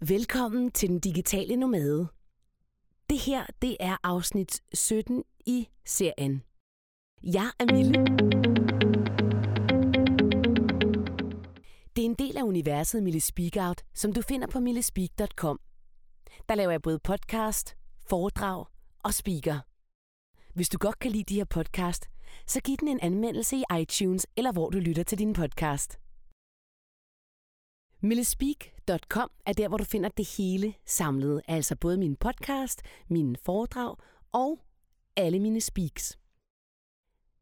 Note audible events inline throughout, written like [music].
Velkommen til den digitale nomade. Det her, det er afsnit 17 i serien. Jeg er Mille. Det er en del af universet Mille Speak Out, som du finder på millespeak.com. Der laver jeg både podcast, foredrag og speaker. Hvis du godt kan lide de her podcast, så giv den en anmeldelse i iTunes eller hvor du lytter til din podcast. Millespeak.com er der, hvor du finder det hele samlet, altså både min podcast, mine foredrag og alle mine speaks.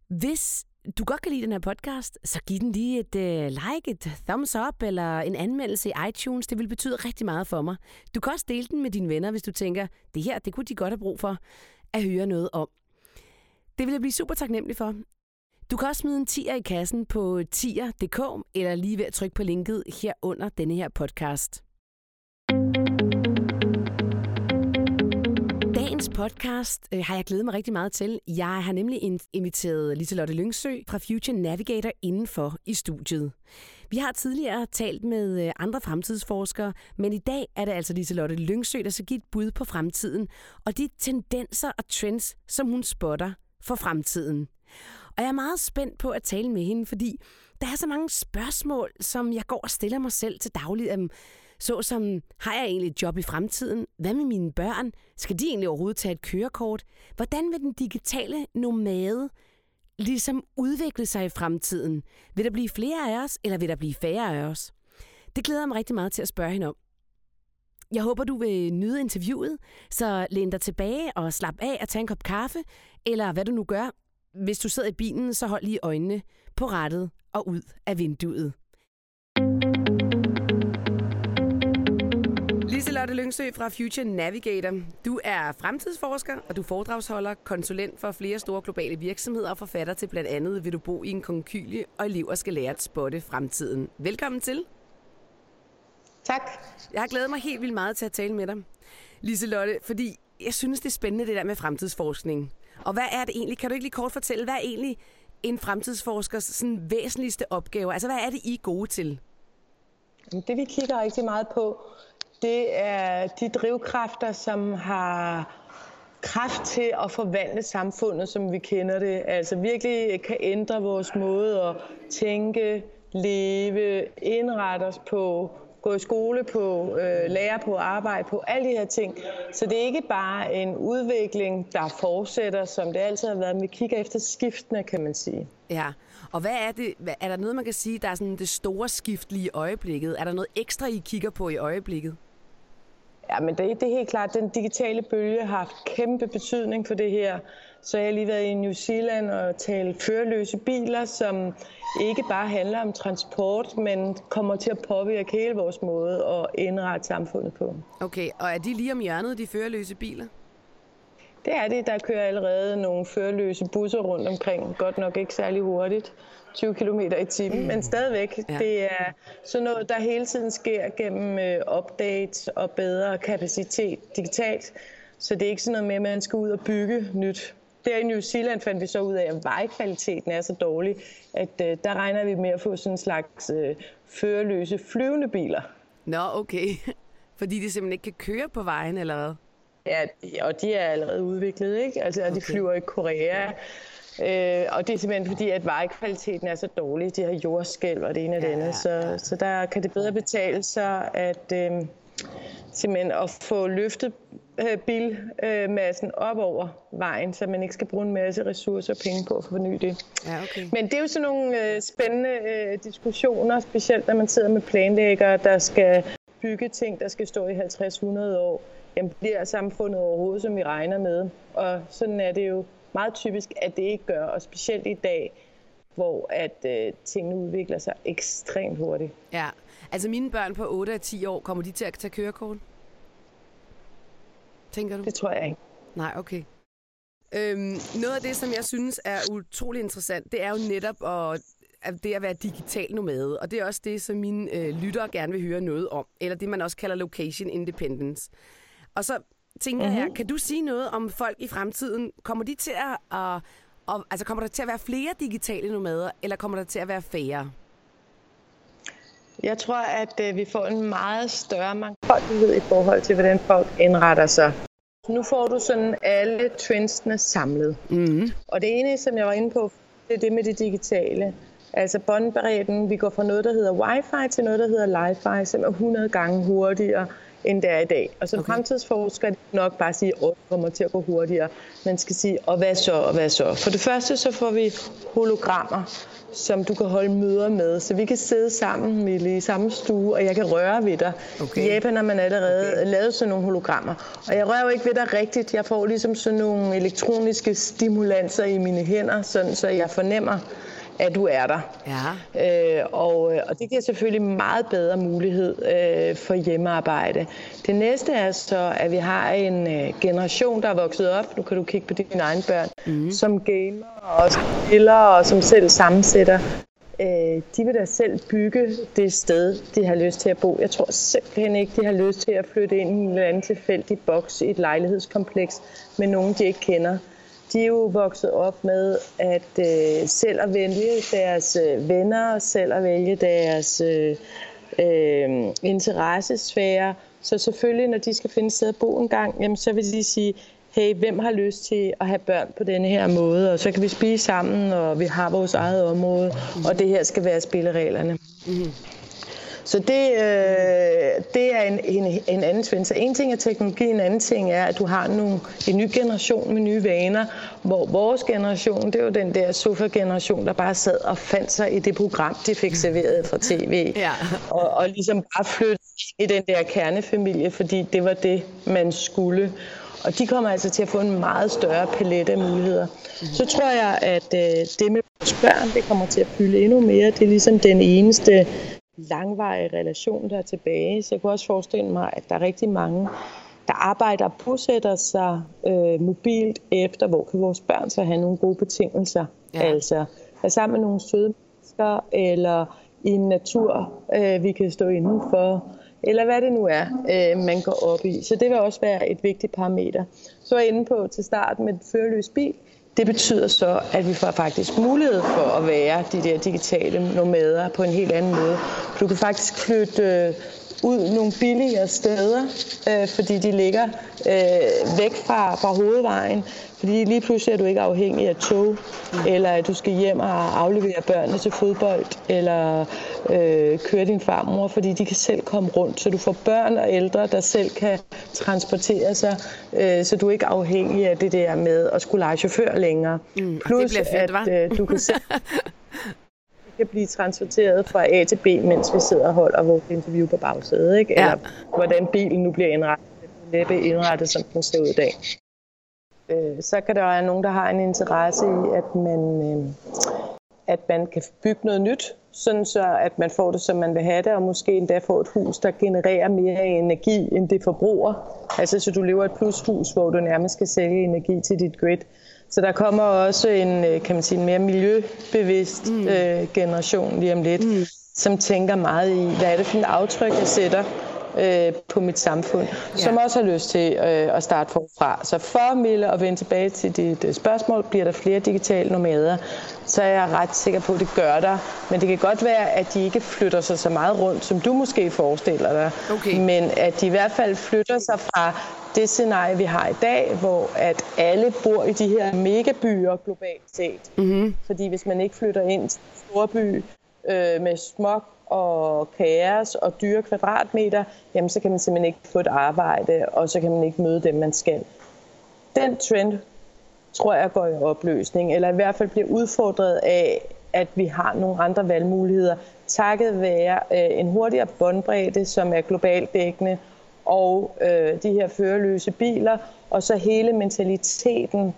Hvis du godt kan lide den her podcast, så giv den lige et uh, like, et thumbs up eller en anmeldelse i iTunes. Det vil betyde rigtig meget for mig. Du kan også dele den med dine venner, hvis du tænker, det her, det kunne de godt have brug for at høre noget om. Det vil jeg blive super taknemmelig for. Du kan også smide en tier i kassen på tier.dk, eller lige ved at trykke på linket her under denne her podcast. Dagens podcast øh, har jeg glædet mig rigtig meget til. Jeg har nemlig inviteret Liselotte Lyngsø fra Future Navigator indenfor i studiet. Vi har tidligere talt med øh, andre fremtidsforskere, men i dag er det altså Liselotte Lyngsø, der skal give et bud på fremtiden, og de tendenser og trends, som hun spotter for fremtiden. Og jeg er meget spændt på at tale med hende, fordi der er så mange spørgsmål, som jeg går og stiller mig selv til daglig. Øhm, um, så som, har jeg egentlig et job i fremtiden? Hvad med mine børn? Skal de egentlig overhovedet tage et kørekort? Hvordan vil den digitale nomade ligesom udvikle sig i fremtiden? Vil der blive flere af os, eller vil der blive færre af os? Det glæder jeg mig rigtig meget til at spørge hende om. Jeg håber, du vil nyde interviewet, så læn dig tilbage og slap af og tage en kop kaffe, eller hvad du nu gør. Hvis du sidder i bilen, så hold lige øjnene på rettet og ud af vinduet. Liselotte Lyngsø fra Future Navigator. Du er fremtidsforsker, og du foredragsholder, konsulent for flere store globale virksomheder og forfatter til blandt andet Vil du bo i en konkylie og elever skal lære at spotte fremtiden. Velkommen til. Tak. Jeg har glædet mig helt vildt meget til at tale med dig, Liselotte, fordi jeg synes, det er spændende det der med fremtidsforskning. Og hvad er det egentlig? Kan du ikke lige kort fortælle, hvad er egentlig en fremtidsforskers sådan, væsentligste opgave? Altså, hvad er det, I er gode til? Det, vi kigger rigtig meget på, det er de drivkræfter, som har kraft til at forvandle samfundet, som vi kender det. Altså virkelig kan ændre vores måde at tænke, leve, indrette os på, gå i skole på, øh, lære på, arbejde på, alle de her ting. Så det er ikke bare en udvikling, der fortsætter, som det altid har været, men vi kigger efter skiftene, kan man sige. Ja, og hvad er det, er der noget, man kan sige, der er sådan det store skift lige i øjeblikket? Er der noget ekstra, I kigger på i øjeblikket? Ja, men det, det er helt klart, den digitale bølge har haft kæmpe betydning for det her. Så jeg har lige været i New Zealand og talt førerløse biler, som ikke bare handler om transport, men kommer til at påvirke hele vores måde at indrette samfundet på. Okay, og er de lige om hjørnet, de førerløse biler? Det er det. Der kører allerede nogle førerløse busser rundt omkring. Godt nok ikke særlig hurtigt. 20 km i timen, mm. men stadigvæk. Ja. Det er sådan noget, der hele tiden sker gennem uh, updates og bedre kapacitet digitalt. Så det er ikke sådan noget med, at man skal ud og bygge nyt. Der i New Zealand fandt vi så ud af, at vejkvaliteten er så dårlig, at uh, der regner vi med at få sådan en slags uh, førerløse flyvende biler. Nå, okay. [laughs] Fordi de simpelthen ikke kan køre på vejen, eller hvad? Ja, og de er allerede udviklet, ikke? Altså, okay. de flyver i Korea. Øh, og det er simpelthen fordi, at vejkvaliteten er så dårlig. De har jordskælv og det ene og det andet. Ja, så, så der kan det bedre betale sig at, øh, simpelthen at få løftet øh, bilmassen op over vejen, så man ikke skal bruge en masse ressourcer og penge på at forny det. Ja, okay. Men det er jo sådan nogle øh, spændende øh, diskussioner, specielt når man sidder med planlæggere, der skal bygge ting, der skal stå i 50-100 år. Jamen bliver samfundet overhovedet, som vi regner med? Og sådan er det jo meget typisk, at det ikke gør, og specielt i dag, hvor at øh, tingene udvikler sig ekstremt hurtigt. Ja, altså mine børn på 8 og 10 år, kommer de til at tage kørekort? Tænker du? Det tror jeg ikke. Nej, okay. Øhm, noget af det, som jeg synes er utrolig interessant, det er jo netop at, at det at være digital nomade. Og det er også det, som mine øh, lyttere gerne vil høre noget om. Eller det, man også kalder location independence. Og så tænker mm-hmm. jeg, mhm. kan du sige noget om folk i fremtiden? Kommer de til at, at, at altså kommer der til at være flere digitale nomader, eller kommer der til at være færre? Jeg tror, at øh, vi får en meget større mangfoldighed i forhold til, hvordan folk indretter sig. Nu får du sådan alle trendsene samlet. Mm-hmm. Og det ene, som jeg var inde på, det er det med det digitale. Altså båndberedden, vi går fra noget, der hedder wifi til noget, der hedder li-fi, som er 100 gange hurtigere end det er i dag. Og som okay. fremtidsforsker er nok bare sige, at det kommer til at gå hurtigere. Man skal sige, og hvad så, og hvad så? For det første så får vi hologrammer, som du kan holde møder med. Så vi kan sidde sammen Mille, i samme stue, og jeg kan røre ved dig. Okay. I Japan har man allerede okay. lavet sådan nogle hologrammer. Og jeg rører jo ikke ved dig rigtigt. Jeg får ligesom sådan nogle elektroniske stimulanser i mine hænder, sådan så jeg fornemmer, at du er der. Ja. Øh, og, øh, og det giver selvfølgelig meget bedre mulighed øh, for hjemmearbejde. Det næste er så, at vi har en øh, generation, der er vokset op, nu kan du kigge på dine egne børn, mm. som gamer og spiller og som selv sammensætter. Øh, de vil da selv bygge det sted, de har lyst til at bo. Jeg tror simpelthen ikke, de har lyst til at flytte ind i en eller anden tilfældig boks i et lejlighedskompleks med nogen, de ikke kender de er jo vokset op med at øh, selv at vælge deres øh, venner, selv at vælge deres øh, øh, interessesfære. Så selvfølgelig, når de skal finde sted at bo en gang, jamen, så vil de sige, hey, hvem har lyst til at have børn på denne her måde? Og så kan vi spise sammen, og vi har vores eget område, og det her skal være spillereglerne. Mm. Så det, øh, det er en, en, en anden trend. Så en ting er teknologi, en anden ting er, at du har nogle, en ny generation med nye vaner, hvor vores generation, det er jo den der sofa-generation, der bare sad og fandt sig i det program, de fik serveret fra tv. Ja. Og, og ligesom bare flyttede i den der kernefamilie, fordi det var det, man skulle. Og de kommer altså til at få en meget større palette af muligheder. Mm. Så tror jeg, at øh, det med vores børn, det kommer til at fylde endnu mere. Det er ligesom den eneste langvarig relation, der er tilbage. Så jeg kunne også forestille mig, at der er rigtig mange, der arbejder og bosætter sig øh, mobilt efter, hvor kan vores børn så have nogle gode betingelser. Ja. Altså være sammen med nogle søde mennesker, eller i en natur, øh, vi kan stå indenfor, eller hvad det nu er, øh, man går op i. Så det vil også være et vigtigt parameter. Så er jeg inde på til start med førerløs bil. Det betyder så, at vi får faktisk mulighed for at være de der digitale nomader på en helt anden måde. Du kan faktisk flytte øh, ud nogle billigere steder, øh, fordi de ligger øh, væk fra, fra hovedvejen. Fordi lige pludselig er du ikke afhængig af tog, eller at du skal hjem og aflevere børnene til fodbold, eller øh, køre din farmor, fordi de kan selv komme rundt. Så du får børn og ældre, der selv kan transportere sig, øh, så du er ikke afhængig af det der med at skulle lege chauffør længere. Mm, Plus, det bliver fedt, at øh, du kan selv [laughs] kan blive transporteret fra A til B, mens vi sidder og holder vores interview på bagsædet, ikke? Eller ja. hvordan bilen nu bliver indrettet. Er indrettet, som den ser ud i dag. Øh, så kan der være nogen, der har en interesse i, at man, øh, at man kan bygge noget nyt, sådan så at man får det, som man vil have det, og måske endda få et hus, der genererer mere energi, end det forbruger. Altså, så du lever et plushus, hvor du nærmest skal sælge energi til dit grid. Så der kommer også en, øh, kan man sige, en mere miljøbevidst mm. øh, generation lige om lidt, mm. som tænker meget i, hvad er det for et aftryk, jeg sætter øh, på mit samfund, ja. som også har lyst til øh, at starte forfra. Så for Mille at vende tilbage til dit øh, spørgsmål, bliver der flere digitale nomader, så er jeg ret sikker på, at det gør der. Men det kan godt være, at de ikke flytter sig så meget rundt, som du måske forestiller dig. Okay. Men at de i hvert fald flytter sig fra det scenarie, vi har i dag, hvor at alle bor i de her megabyer globalt set. Mm-hmm. Fordi hvis man ikke flytter ind til en storby øh, med smog og kaos og dyre kvadratmeter, jamen så kan man simpelthen ikke få et arbejde, og så kan man ikke møde dem, man skal. Den trend tror jeg går i opløsning, eller i hvert fald bliver udfordret af, at vi har nogle andre valgmuligheder, takket være øh, en hurtigere båndbredde, som er globalt dækkende, og øh, de her førerløse biler, og så hele mentaliteten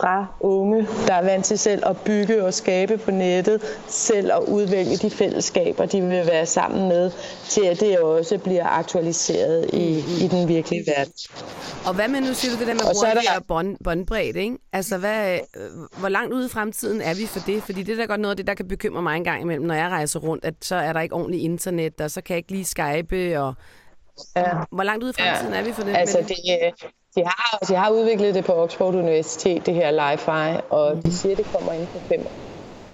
fra unge, der er vant til selv at bygge og skabe på nettet, selv at udvælge de fællesskaber, de vil være sammen med, til at det også bliver aktualiseret i, i den virkelige verden. Og hvad med nu siger du det der med hurtigere der... bånd, båndbredde, ikke? Altså, hvad, øh, hvor langt ude i fremtiden er vi for det? Fordi det er da godt noget af det, der kan bekymre mig en gang imellem, når jeg rejser rundt, at så er der ikke ordentligt internet, og så kan jeg ikke lige skype, og Ja. Hvor langt ude i fremtiden ja. er vi for det? Altså, det, de, har, de har udviklet det på Oxford Universitet, det her Li-Fi, og mm. de siger, det kommer inden for fem år.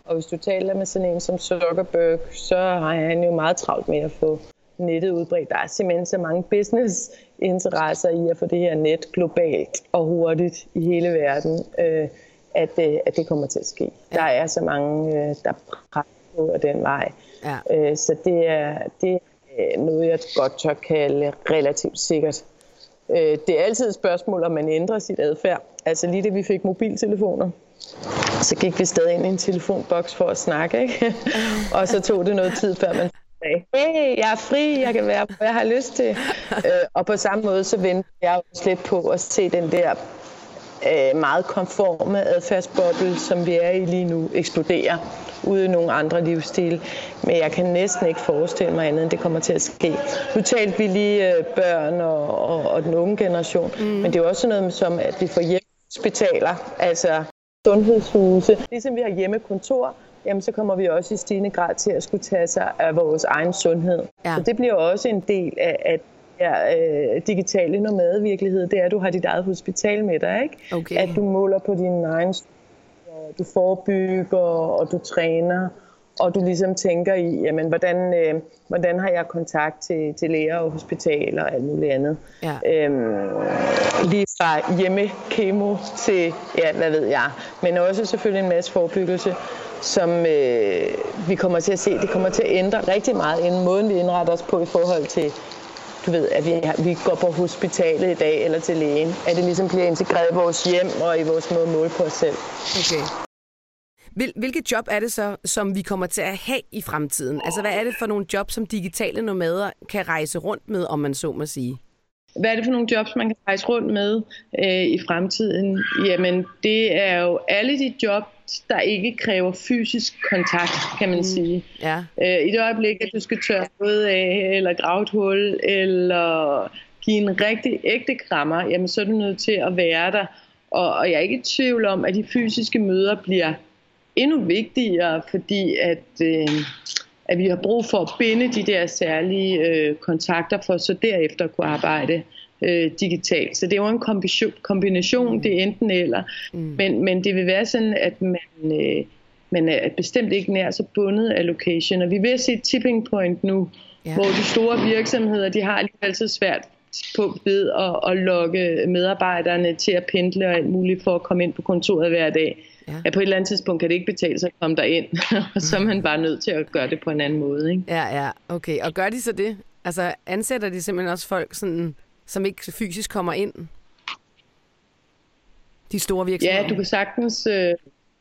Og hvis du taler med sådan en som Zuckerberg, så har han jo meget travlt med at få nettet udbredt. Der er simpelthen så mange business-interesser i at få det her net globalt og hurtigt i hele verden, øh, at, øh, at det kommer til at ske. Ja. Der er så mange, øh, der presser på den vej. Ja. Øh, så det er, det noget, jeg godt tør kalde relativt sikkert. Øh, det er altid et spørgsmål, om man ændrer sit adfærd. Altså lige da vi fik mobiltelefoner, så gik vi stadig ind i en telefonboks for at snakke, ikke? [laughs] og så tog det noget tid, før man sagde, hey, jeg er fri, jeg kan være, hvor jeg har lyst til. øh, og på samme måde, så venter jeg også lidt på at se den der øh, meget konforme adfærdsboble, som vi er i lige nu, eksplodere ude i nogle andre livsstile. Men jeg kan næsten ikke forestille mig andet, end det kommer til at ske. Nu talte vi lige øh, børn og, og, og den unge generation, mm. men det er jo også noget som, at vi får hjemmehospitaler, altså sundhedshuse. Ligesom vi har hjemmekontor, jamen så kommer vi også i stigende grad til at skulle tage sig af vores egen sundhed. Ja. Så det bliver også en del af, at ja, øh, digitale nomadevirkelighed, det er, at du har dit eget hospital med dig, ikke? Okay. At du måler på din egen du forebygger, og du træner, og du ligesom tænker i, jamen, hvordan, øh, hvordan har jeg kontakt til, til læger og hospitaler og alt muligt andet. Ja. Øhm, lige fra hjemmekemo til, ja, hvad ved jeg, men også selvfølgelig en masse forebyggelse, som øh, vi kommer til at se, det kommer til at ændre rigtig meget inden måden, vi indretter os på i forhold til du ved, at vi, vi går på hospitalet i dag eller til lægen. At det ligesom bliver integreret i vores hjem og i vores måde at måle på os selv. Okay. Hvil, hvilket job er det så, som vi kommer til at have i fremtiden? Altså, hvad er det for nogle jobs, som digitale nomader kan rejse rundt med, om man så må sige? Hvad er det for nogle jobs, man kan rejse rundt med øh, i fremtiden? Jamen, det er jo alle de jobs, der ikke kræver fysisk kontakt, kan man mm. sige. Ja. Øh, I det øjeblik, at du skal tørre noget af, eller grave et hul, eller give en rigtig ægte krammer, jamen så er du nødt til at være der. Og, og jeg er ikke i tvivl om, at de fysiske møder bliver endnu vigtigere, fordi at, øh, at vi har brug for at binde de der særlige øh, kontakter for så derefter at kunne arbejde øh, digitalt. Så det er jo en kombination, mm. det er enten eller. Mm. Men, men det vil være sådan, at man, øh, man er bestemt ikke nær så bundet af location. Og vi vil se et tipping point nu, ja. hvor de store virksomheder, de har alligevel så svært på ved at, at lokke medarbejderne til at pendle og alt muligt for at komme ind på kontoret hver dag. Ja. At på et eller andet tidspunkt kan det ikke betale sig at komme derind, [laughs] og så er man bare nødt til at gøre det på en anden måde. Ikke? Ja, ja, okay. Og gør de så det? Altså ansætter de simpelthen også folk sådan som ikke fysisk kommer ind? De store virksomheder? Ja, du kan sagtens, øh,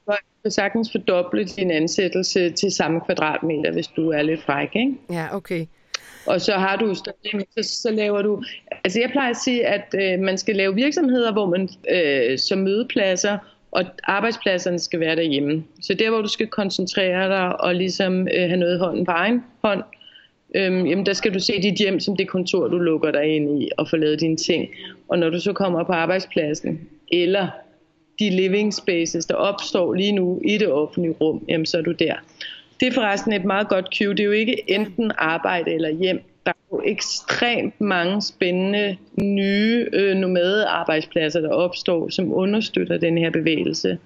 du kan sagtens fordoble din ansættelse til samme kvadratmeter, hvis du er lidt fræk, ikke? Ja, okay. Og så har du så, så laver du, altså jeg plejer at sige, at øh, man skal lave virksomheder, hvor man øh, som mødepladser, og arbejdspladserne skal være derhjemme. Så der, hvor du skal koncentrere dig og ligesom øh, have noget i hånden på egen hånd, øhm, jamen der skal du se dit hjem som det kontor, du lukker dig ind i og får lavet dine ting. Og når du så kommer på arbejdspladsen, eller de living spaces, der opstår lige nu i det offentlige rum, jamen så er du der. Det er forresten et meget godt cue. Det er jo ikke enten arbejde eller hjem. Der er jo ekstremt mange spændende nye øh, nomade arbejdspladser, der opstår, som understøtter den her bevægelse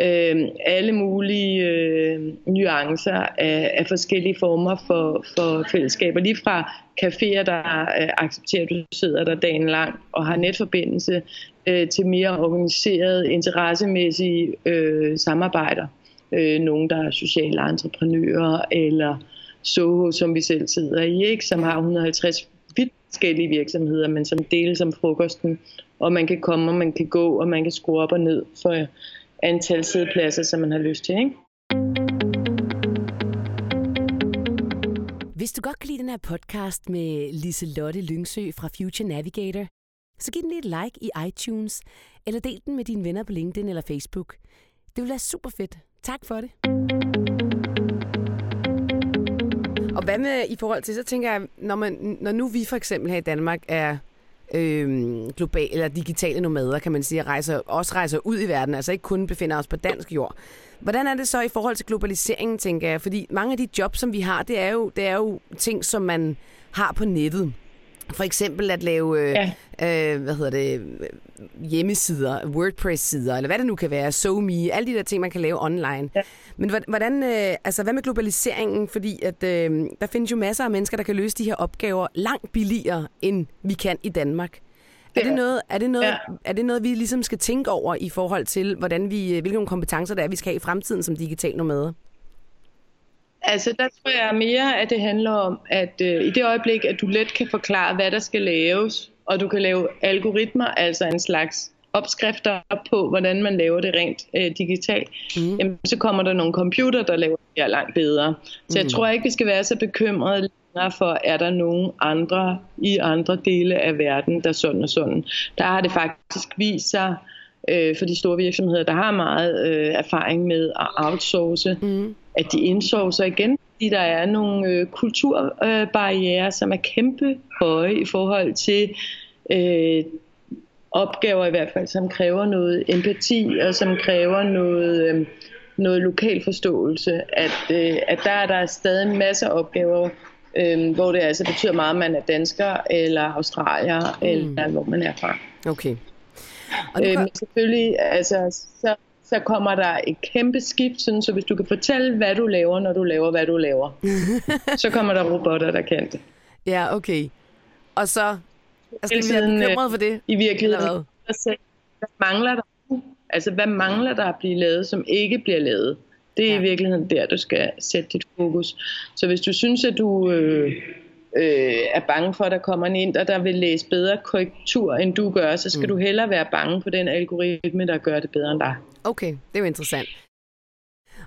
øh, alle mulige øh, nuancer af, af forskellige former for, for fællesskaber. Lige fra caféer, der øh, accepterer, at du sidder der dagen lang og har netforbindelse, øh, til mere organiserede, interessemæssige øh, samarbejder. Øh, nogle, der er sociale entreprenører, eller Soho, som vi selv sidder i, ikke? som har 150 vidt forskellige virksomheder, men som deles som frokosten, og man kan komme, og man kan gå, og man kan skrue op og ned for antal sædepladser, som man har lyst til. Ikke? Hvis du godt kan lide den her podcast med Lise Lotte Lyngsø fra Future Navigator, så giv den et like i iTunes, eller del den med dine venner på LinkedIn eller Facebook. Det vil være super fedt. Tak for det. Og hvad med i forhold til, så tænker jeg, når, man, når nu vi for eksempel her i Danmark er øh, globale eller digitale nomader, kan man sige, rejser, også rejser ud i verden, altså ikke kun befinder os på dansk jord. Hvordan er det så i forhold til globaliseringen, tænker jeg? Fordi mange af de jobs, som vi har, det er jo, det er jo ting, som man har på nettet. For eksempel at lave øh, ja. øh, hvad hedder det, hjemmesider, WordPress-sider, eller hvad det nu kan være, SoMe, alle de der ting, man kan lave online. Ja. Men hvordan, øh, altså, hvad med globaliseringen? Fordi at, øh, der findes jo masser af mennesker, der kan løse de her opgaver langt billigere, end vi kan i Danmark. Er det, noget, er, det noget, ja. er det noget, vi ligesom skal tænke over i forhold til, hvordan vi, øh, hvilke kompetencer der er, vi skal have i fremtiden som digital nomade? Altså, der tror jeg mere, at det handler om, at øh, i det øjeblik, at du let kan forklare, hvad der skal laves, og du kan lave algoritmer, altså en slags opskrifter på, hvordan man laver det rent øh, digitalt, mm. jamen, så kommer der nogle computer, der laver det her langt bedre. Så mm. jeg tror ikke, vi skal være så bekymrede længere for, er der nogen andre i andre dele af verden, der sådan og sådan. Der har det faktisk vist sig, øh, for de store virksomheder, der har meget øh, erfaring med at outsource, mm. At de indsourcer igen, fordi der er nogle øh, kulturbarriere, øh, som er kæmpe høje i forhold til øh, opgaver i hvert fald, som kræver noget empati og som kræver noget, øh, noget lokal forståelse. At, øh, at der er der stadig masser af opgaver, øh, hvor det altså betyder meget, at man er dansker eller australier, mm. eller hvor man er fra. Okay. Og øh, men selvfølgelig, altså, så, så kommer der et kæmpe skift, sådan, så hvis du kan fortælle, hvad du laver, når du laver, hvad du laver, [laughs] så kommer der robotter, der kan det. Ja, okay. Og så jeg skal være bekymret for det. I virkeligheden. Hvad mangler der? Altså, hvad mangler der at blive lavet, som ikke bliver lavet? Det er ja. i virkeligheden der, du skal sætte dit fokus. Så hvis du synes, at du øh, øh, er bange for, at der kommer en ind, og der vil læse bedre korrektur, end du gør, så skal mm. du hellere være bange på den algoritme, der gør det bedre end dig. Okay, det er jo interessant.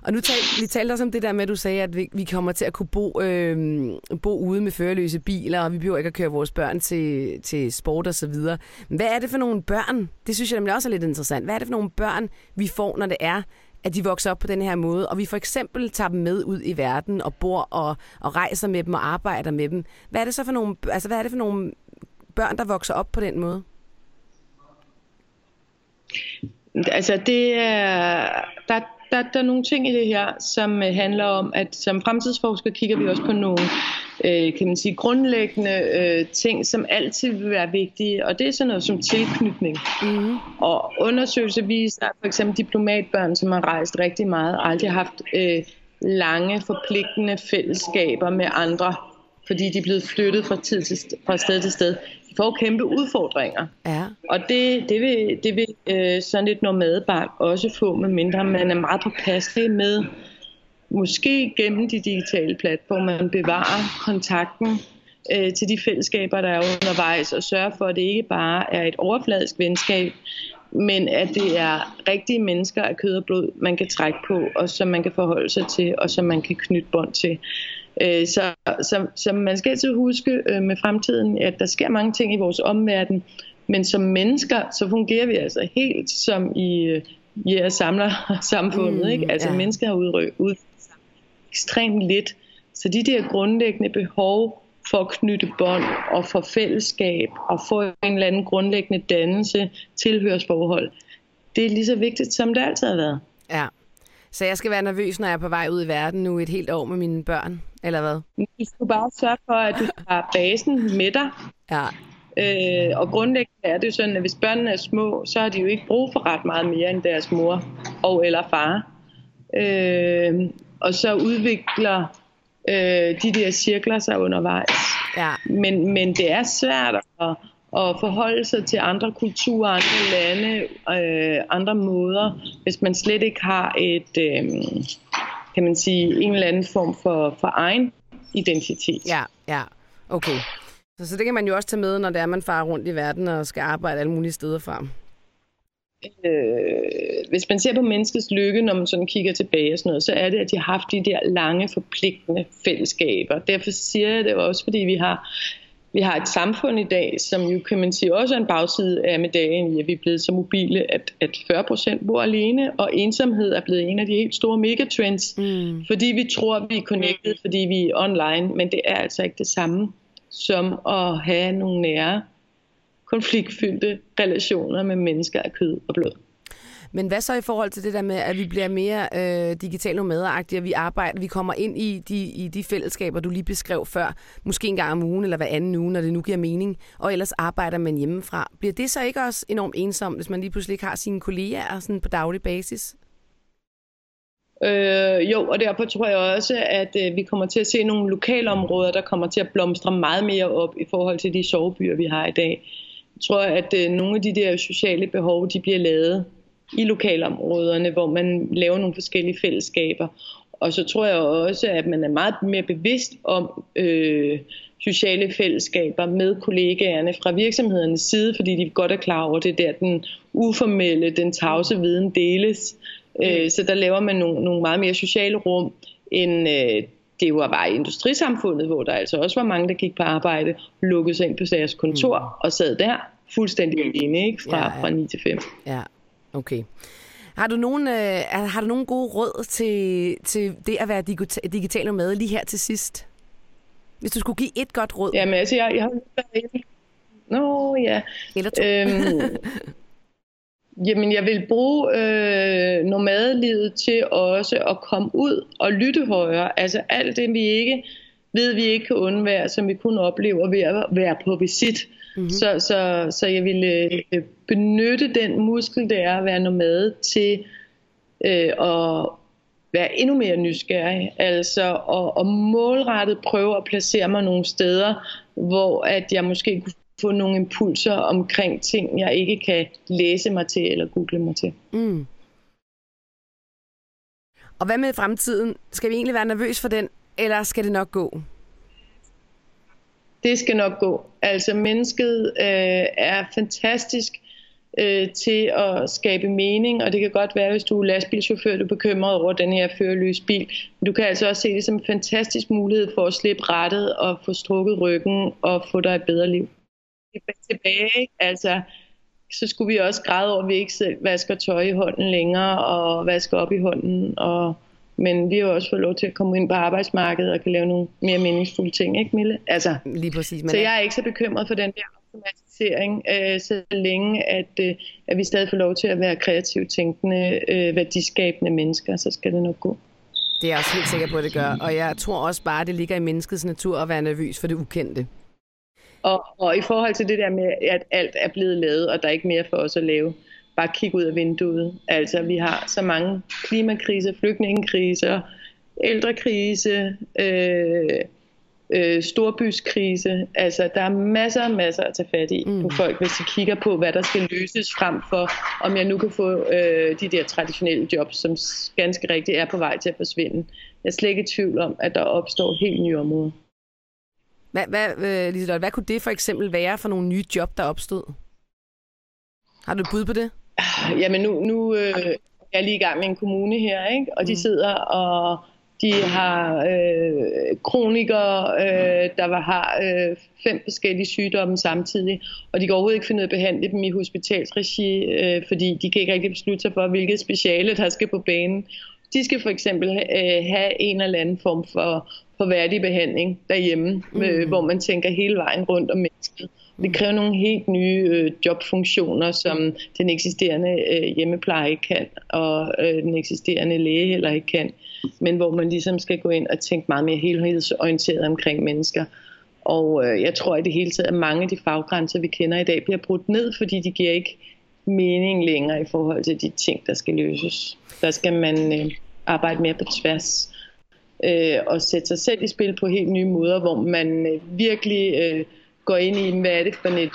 Og nu tal, vi talte også om det der med, at du sagde, at vi, vi kommer til at kunne bo, øh, bo ude med førerløse biler, og vi behøver ikke at køre vores børn til, til sport og så videre. Hvad er det for nogle børn? Det synes jeg nemlig også er lidt interessant. Hvad er det for nogle børn, vi får, når det er, at de vokser op på den her måde, og vi for eksempel tager dem med ud i verden og bor og, og rejser med dem og arbejder med dem. Hvad er det så for nogle, altså, hvad er det for nogle børn, der vokser op på den måde? Altså det er, der, der, der er nogle ting i det her, som øh, handler om, at som fremtidsforsker kigger vi også på nogle øh, kan man sige, grundlæggende øh, ting, som altid vil være vigtige, og det er sådan noget som tilknytning. Mm. Og undersøgelser viser, at for eksempel diplomatbørn, som har rejst rigtig meget, aldrig har haft øh, lange, forpligtende fællesskaber med andre, fordi de er blevet flyttet fra, tid til, fra sted til sted de får kæmpe udfordringer. Ja. Og det, det vil, det vil øh, sådan et nomadebarn også få, med mindre man er meget påpasselig med, måske gennem de digitale platforme, man bevarer kontakten øh, til de fællesskaber, der er undervejs, og sørger for, at det ikke bare er et overfladisk venskab, men at det er rigtige mennesker af kød og blod, man kan trække på, og som man kan forholde sig til, og som man kan knytte bånd til. Øh, så, så, så man skal altid huske øh, med fremtiden, at der sker mange ting i vores omverden, men som mennesker, så fungerer vi altså helt som i ja, samler [laughs] samfundet. Mm, ikke? Altså ja. mennesker har udrykket ud ekstremt lidt. Så de der grundlæggende behov for at knytte bånd og for fællesskab og få en eller anden grundlæggende dannelse, tilhørsforhold, det er lige så vigtigt, som det altid har været. Ja. Så jeg skal være nervøs, når jeg er på vej ud i verden nu et helt år med mine børn, eller hvad? Du skal bare sørge for, at du har basen med dig. Ja. Øh, og grundlæggende er det jo sådan, at hvis børnene er små, så har de jo ikke brug for ret meget mere end deres mor og eller far. Øh, og så udvikler øh, de der cirkler sig undervejs. Ja. Men, men det er svært at at forholde sig til andre kulturer, andre lande, øh, andre måder, hvis man slet ikke har et, øh, kan man sige, en eller anden form for, for egen identitet. Ja, ja, okay. Så, så det kan man jo også tage med, når det er, man farer rundt i verden og skal arbejde alle mulige steder fra. Øh, hvis man ser på menneskets lykke, når man sådan kigger tilbage og sådan noget, så er det, at de har haft de der lange, forpligtende fællesskaber. Derfor siger jeg det også, fordi vi har vi har et samfund i dag, som jo kan man sige også er en bagside af medaljen i, at vi er blevet så mobile, at, at 40 procent bor alene, og ensomhed er blevet en af de helt store megatrends, mm. fordi vi tror, vi er connected, fordi vi er online, men det er altså ikke det samme som at have nogle nære, konfliktfyldte relationer med mennesker af kød og blod. Men hvad så i forhold til det der med, at vi bliver mere øh, digital nomaderagtige, og vi arbejder, vi kommer ind i de, i de fællesskaber, du lige beskrev før, måske en gang om ugen eller hver anden uge, når det nu giver mening, og ellers arbejder man hjemmefra. Bliver det så ikke også enormt ensomt, hvis man lige pludselig ikke har sine kolleger sådan på daglig basis? Øh, jo, og derfor tror jeg også, at øh, vi kommer til at se nogle lokale områder, der kommer til at blomstre meget mere op i forhold til de sovebyer, vi har i dag. Tror, at øh, nogle af de der sociale behov, de bliver lavet i lokalområderne, hvor man laver nogle forskellige fællesskaber. Og så tror jeg også, at man er meget mere bevidst om øh, sociale fællesskaber med kollegaerne fra virksomhedernes side, fordi de godt er klar over, det der den uformelle, den tavse viden deles. Øh, så der laver man nogle, nogle meget mere sociale rum, end øh, det var bare i industrisamfundet, hvor der altså også var mange, der gik på arbejde, lukkede sig ind på deres kontor mm. og sad der fuldstændig alene, ikke? Fra, ja, ja. fra 9 til 5. Ja, okay. Har du nogen, øh, har du nogen gode råd til, til det at være digital med lige her til sidst? Hvis du skulle give et godt råd. Jamen altså, jeg, jeg har Nå, ja. Eller to. Øhm, [laughs] Jamen, jeg vil bruge øh, nomadelivet til også at komme ud og lytte højere. Altså alt det, vi ikke ved, vi ikke kan undvære, som vi kun oplever ved at være på visit. Mm-hmm. Så, så, så jeg vil øh, benytte den muskel, det er at være nomade, til øh, at være endnu mere nysgerrig. Altså at, at målrettet prøve at placere mig nogle steder, hvor at jeg måske kunne få nogle impulser omkring ting, jeg ikke kan læse mig til eller google mig til. Mm. Og hvad med fremtiden? Skal vi egentlig være nervøs for den, eller skal det nok gå? Det skal nok gå. Altså mennesket øh, er fantastisk øh, til at skabe mening, og det kan godt være, hvis du er lastbilchauffør, du er bekymret over den her førerløse bil. Men du kan altså også se det som en fantastisk mulighed for at slippe rettet og få strukket ryggen og få dig et bedre liv tilbage. Ikke? Altså, så skulle vi også græde over, at vi ikke selv vasker tøj i hånden længere og vasker op i hånden. Og, men vi har også fået lov til at komme ind på arbejdsmarkedet og kan lave nogle mere meningsfulde ting, ikke Mille? Altså, Lige præcis. Men så jeg er ikke så bekymret for den der automatisering, øh, så længe at, øh, at vi stadig får lov til at være kreativt tænkende, øh, værdiskabende mennesker, så skal det nok gå. Det er jeg også helt sikker på, at det gør. Og jeg tror også bare, at det ligger i menneskets natur at være nervøs for det ukendte. Og, og i forhold til det der med, at alt er blevet lavet, og der er ikke mere for os at lave, bare kig ud af vinduet. Altså, vi har så mange klimakriser, flygtningekriser, ældrekrise, øh, øh, storbyskrise. Altså, der er masser og masser at tage fat i mm. på folk, hvis de kigger på, hvad der skal løses frem for, om jeg nu kan få øh, de der traditionelle jobs, som ganske rigtigt er på vej til at forsvinde. Jeg er slet ikke i tvivl om, at der opstår helt nye områder. Hvad, hvad, øh, Liselotte, hvad kunne det for eksempel være for nogle nye job, der opstod? Har du et bud på det? Jamen nu, nu øh, er jeg lige i gang med en kommune her, ikke? og de mm. sidder og de har øh, kronikere, øh, der har øh, fem forskellige sygdomme samtidig, og de kan overhovedet ikke finde ud af at behandle dem i hospitalsregi, øh, fordi de kan ikke rigtig beslutte sig for, hvilket speciale, der skal på banen. De skal for eksempel øh, have en eller anden form for for værdig behandling derhjemme, mm. øh, hvor man tænker hele vejen rundt om mennesket. Det mm. kræver nogle helt nye øh, jobfunktioner, som den eksisterende øh, hjemmepleje ikke kan, og øh, den eksisterende læge heller ikke kan, men hvor man ligesom skal gå ind og tænke meget mere helhedsorienteret omkring mennesker. Og øh, jeg tror i det hele taget, at mange af de faggrænser, vi kender i dag, bliver brudt ned, fordi de giver ikke mening længere i forhold til de ting, der skal løses. Der skal man øh, arbejde mere på tværs øh, og sætte sig selv i spil på helt nye måder, hvor man øh, virkelig øh, går ind i, hvad er det for et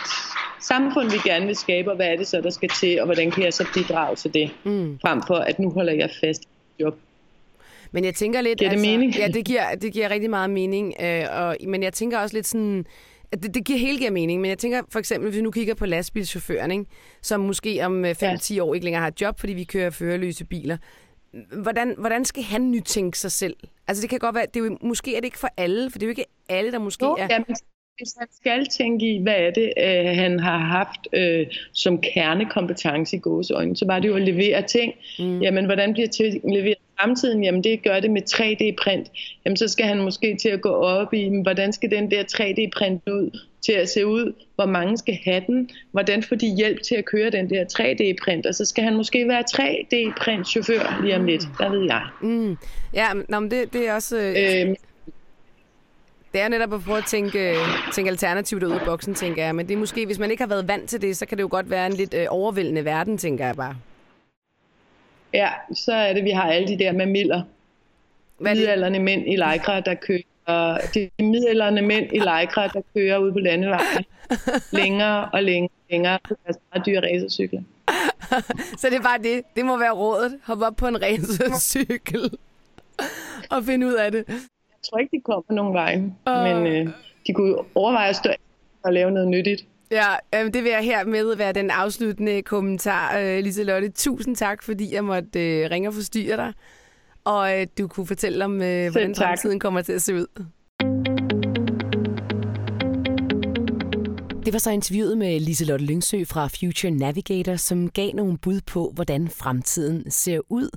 samfund, vi gerne vil skabe, og hvad er det så, der skal til, og hvordan kan jeg så bidrage til det, mm. frem for at nu holder jeg fast i job. Men jeg tænker lidt... Giver det altså, mening? Ja, det giver, det giver rigtig meget mening. Øh, og, men jeg tænker også lidt sådan... At det, det giver helt giver mening, men jeg tænker for eksempel, hvis vi nu kigger på lastbilschaufføren, ikke, som måske om 5-10 øh, ja. år ikke længere har et job, fordi vi kører førerløse biler, hvordan, hvordan skal han nytænke sig selv? Altså det kan godt være, det er jo, måske er det ikke for alle, for det er jo ikke alle, der måske jo, er... Jamen, hvis han skal tænke i, hvad er det, øh, han har haft øh, som kernekompetence i gåseøjne, så var det jo at levere ting. Mm. Jamen, hvordan bliver ting leveret i fremtiden? Jamen, det gør det med 3D-print. Jamen, så skal han måske til at gå op i, hvordan skal den der 3D-print ud til at se ud, hvor mange skal have den, hvordan får de hjælp til at køre den der 3D-print, og så skal han måske være 3D-print-chauffør lige om lidt, der ved jeg. Mm. Ja, men det, det er også... Øh, det er netop at prøve at tænke, tænke alternativt ud af boksen, tænker jeg. Men det er måske, hvis man ikke har været vant til det, så kan det jo godt være en lidt øh, overvældende verden, tænker jeg bare. Ja, så er det, vi har alle de der med miller. Midalderne mænd i lejkra, der kører de midalderne mænd i lejkra, der kører ud på landevejen længere og længere, længere på deres meget dyre racercykler. [laughs] så det er bare det. Det må være rådet. Hoppe op på en racercykel [laughs] og finde ud af det tror ikke, de kommer nogen vej. Uh. Men øh, de kunne overveje at stå og lave noget nyttigt. Ja, øh, det vil jeg hermed være den afsluttende kommentar. Øh, Lise Lotte, tusind tak, fordi jeg måtte øh, ringe og forstyrre dig. Og øh, du kunne fortælle om, øh, hvordan tak. fremtiden kommer til at se ud. Det var så interviewet med Liselotte Lyngsø fra Future Navigator, som gav nogle bud på, hvordan fremtiden ser ud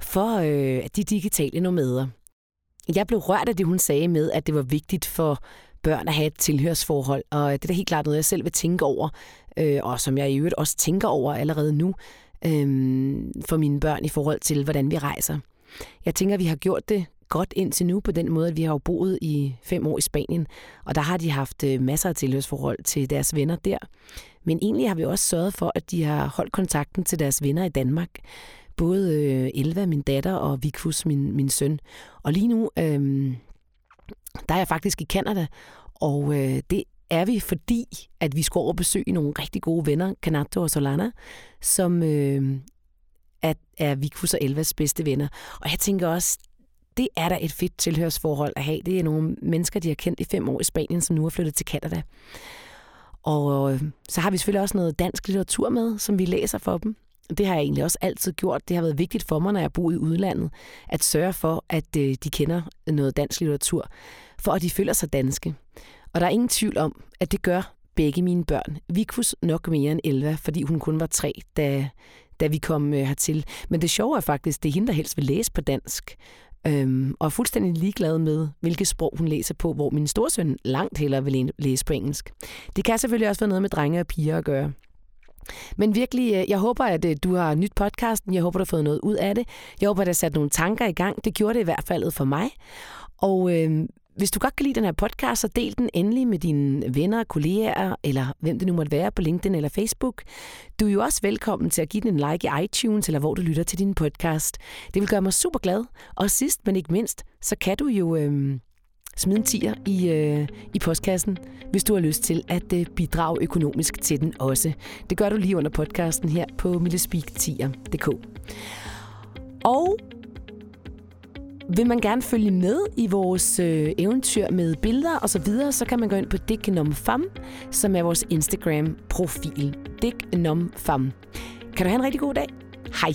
for øh, de digitale nomader. Jeg blev rørt af det, hun sagde med, at det var vigtigt for børn at have et tilhørsforhold, og det er da helt klart noget, jeg selv vil tænke over, øh, og som jeg i øvrigt også tænker over allerede nu øh, for mine børn i forhold til, hvordan vi rejser. Jeg tænker, at vi har gjort det godt indtil nu på den måde, at vi har jo boet i fem år i Spanien, og der har de haft øh, masser af tilhørsforhold til deres venner der. Men egentlig har vi også sørget for, at de har holdt kontakten til deres venner i Danmark både øh, Elva, min datter, og Vikfus, min, min søn. Og lige nu, øh, der er jeg faktisk i Kanada, og øh, det er vi, fordi at vi skal over besøge nogle rigtig gode venner, Canato og Solana, som øh, er, er Vikus og Elvas bedste venner. Og jeg tænker også, det er da et fedt tilhørsforhold at have. Det er nogle mennesker, de har kendt i fem år i Spanien, som nu er flyttet til Kanada. Og øh, så har vi selvfølgelig også noget dansk litteratur med, som vi læser for dem. Det har jeg egentlig også altid gjort. Det har været vigtigt for mig, når jeg boede i udlandet, at sørge for, at øh, de kender noget dansk litteratur, for at de føler sig danske. Og der er ingen tvivl om, at det gør begge mine børn. Vikus nok mere end Elva, fordi hun kun var tre, da, da vi kom øh, hertil. Men det sjove er faktisk, det er hende, der helst vil læse på dansk. Øhm, og er fuldstændig ligeglad med, hvilket sprog hun læser på, hvor min storsøn langt hellere vil læse på engelsk. Det kan selvfølgelig også være noget med drenge og piger at gøre. Men virkelig, øh, jeg håber, at øh, du har nyt podcasten. Jeg håber, du har fået noget ud af det. Jeg håber, at der har sat nogle tanker i gang. Det gjorde det i hvert fald for mig. Og øh, hvis du godt kan lide den her podcast, så del den endelig med dine venner, kolleger, eller hvem det nu måtte være på LinkedIn eller Facebook. Du er jo også velkommen til at give den en like i iTunes, eller hvor du lytter til din podcast. Det vil gøre mig super glad. Og sidst, men ikke mindst, så kan du jo øh, smide en tier i, øh, i postkassen, hvis du har lyst til at øh, bidrage økonomisk til den også. Det gør du lige under podcasten her på millespeaktier.dk. Og vil man gerne følge med i vores øh, eventyr med billeder og så videre, så kan man gå ind på Dignomfam, som er vores Instagram-profil. Dignomfam. Kan du have en rigtig god dag. Hej.